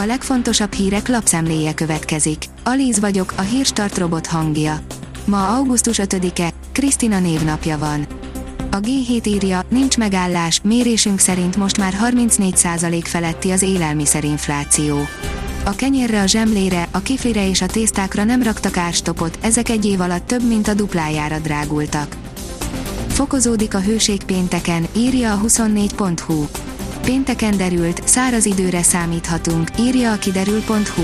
A legfontosabb hírek lapszemléje következik. Alíz vagyok, a hírstart robot hangja. Ma augusztus 5-e, Krisztina névnapja van. A G7 írja, nincs megállás, mérésünk szerint most már 34% feletti az élelmiszerinfláció. A kenyérre, a zsemlére, a kiflire és a tésztákra nem raktak árstopot, ezek egy év alatt több mint a duplájára drágultak. Fokozódik a hőség pénteken, írja a 24.hu. Pénteken derült, száraz időre számíthatunk, írja a kiderül.hu.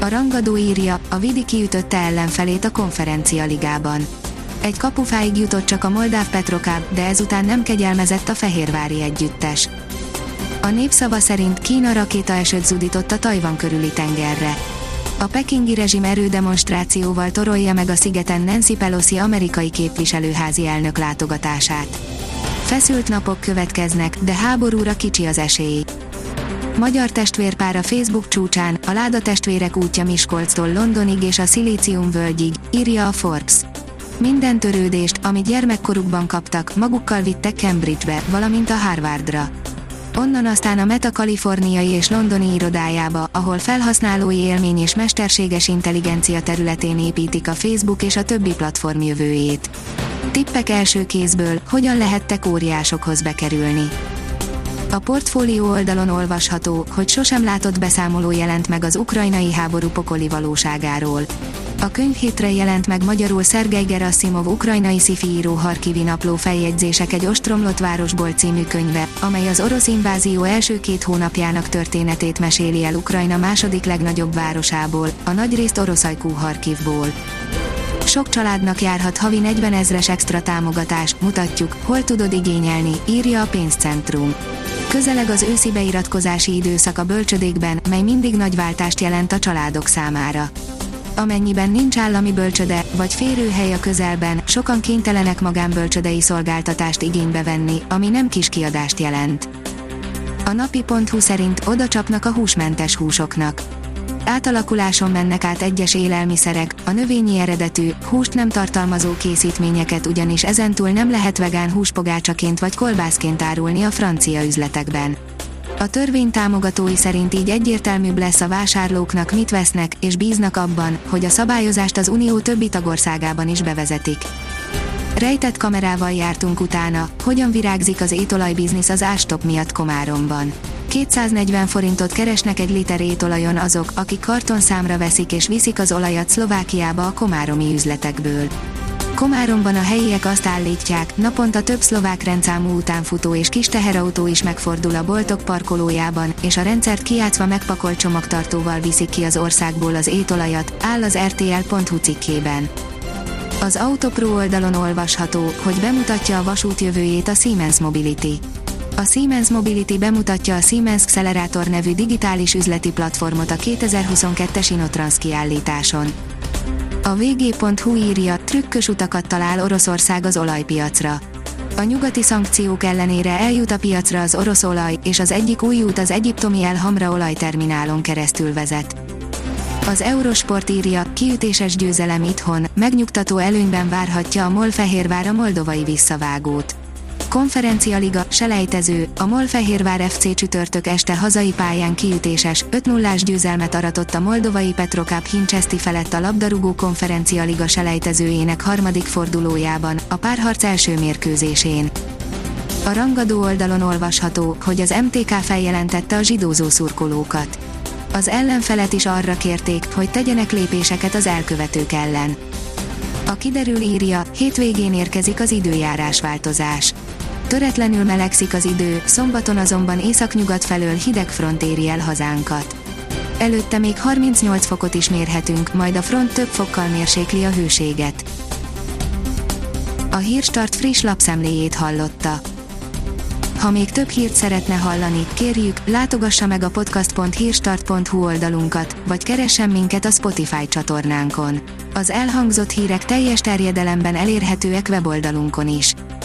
A rangadó írja, a Vidi kiütötte ellenfelét a konferencia ligában. Egy kapufáig jutott csak a Moldáv Petrokáb, de ezután nem kegyelmezett a fehérvári együttes. A népszava szerint Kína rakéta esőt zudított a Tajvan körüli tengerre. A pekingi rezsim erődemonstrációval torolja meg a szigeten Nancy Pelosi amerikai képviselőházi elnök látogatását. Feszült napok következnek, de háborúra kicsi az esély. Magyar testvérpár a Facebook csúcsán, a Láda testvérek útja Miskolctól Londonig és a Szilícium völgyig, írja a Forbes. Minden törődést, amit gyermekkorukban kaptak, magukkal vittek Cambridgebe, valamint a Harvardra. Onnan aztán a Meta kaliforniai és londoni irodájába, ahol felhasználói élmény és mesterséges intelligencia területén építik a Facebook és a többi platform jövőjét. Tippek első kézből, hogyan lehettek óriásokhoz bekerülni. A portfólió oldalon olvasható, hogy sosem látott beszámoló jelent meg az ukrajnai háború pokoli valóságáról. A könyv hétre jelent meg magyarul Szergej Gerasimov ukrajnai szifi író Harkivi napló feljegyzések egy ostromlott városból című könyve, amely az orosz invázió első két hónapjának történetét meséli el Ukrajna második legnagyobb városából, a nagyrészt oroszajkú Harkivból. Sok családnak járhat havi 40 ezres extra támogatás, mutatjuk, hol tudod igényelni, írja a pénzcentrum. Közeleg az őszi beiratkozási időszak a bölcsödékben, mely mindig nagy váltást jelent a családok számára. Amennyiben nincs állami bölcsöde, vagy férőhely a közelben, sokan kénytelenek magánbölcsödei szolgáltatást igénybe venni, ami nem kis kiadást jelent. A napi.hu szerint oda csapnak a húsmentes húsoknak átalakuláson mennek át egyes élelmiszerek, a növényi eredetű, húst nem tartalmazó készítményeket ugyanis ezentúl nem lehet vegán húspogácsaként vagy kolbászként árulni a francia üzletekben. A törvény támogatói szerint így egyértelműbb lesz a vásárlóknak mit vesznek, és bíznak abban, hogy a szabályozást az Unió többi tagországában is bevezetik. Rejtett kamerával jártunk utána, hogyan virágzik az étolajbiznisz az ástop miatt Komáromban. 240 forintot keresnek egy liter étolajon azok, akik kartonszámra veszik és viszik az olajat Szlovákiába a komáromi üzletekből. Komáromban a helyiek azt állítják, naponta több szlovák rendszámú utánfutó és kis teherautó is megfordul a boltok parkolójában, és a rendszert kiátszva megpakolt csomagtartóval viszik ki az országból az étolajat, áll az RTL.hu cikkében. Az Autopro oldalon olvasható, hogy bemutatja a vasút jövőjét a Siemens Mobility. A Siemens Mobility bemutatja a Siemens Accelerator nevű digitális üzleti platformot a 2022-es Inotrans kiállításon. A vg.hu írja, trükkös utakat talál Oroszország az olajpiacra. A nyugati szankciók ellenére eljut a piacra az orosz olaj, és az egyik új út az egyiptomi El Hamra olajterminálon keresztül vezet. Az Eurosport írja, kiütéses győzelem itthon, megnyugtató előnyben várhatja a MOL Fehérvár a moldovai visszavágót. Konferencia Liga, selejtező, a MOL Fehérvár FC csütörtök este hazai pályán kiütéses, 5 0 győzelmet aratott a moldovai Petrokáp Hincseszti felett a labdarúgó Konferencia Liga selejtezőjének harmadik fordulójában, a párharc első mérkőzésén. A rangadó oldalon olvasható, hogy az MTK feljelentette a zsidózó szurkolókat. Az ellenfelet is arra kérték, hogy tegyenek lépéseket az elkövetők ellen. A kiderül írja, hétvégén érkezik az időjárás változás. Töretlenül melegszik az idő, szombaton azonban északnyugat felől hideg front éri el hazánkat. Előtte még 38 fokot is mérhetünk, majd a front több fokkal mérsékli a hőséget. A Hírstart friss lapszemléjét hallotta. Ha még több hírt szeretne hallani, kérjük, látogassa meg a podcast.hírstart.hu oldalunkat, vagy keressen minket a Spotify csatornánkon. Az elhangzott hírek teljes terjedelemben elérhetőek weboldalunkon is.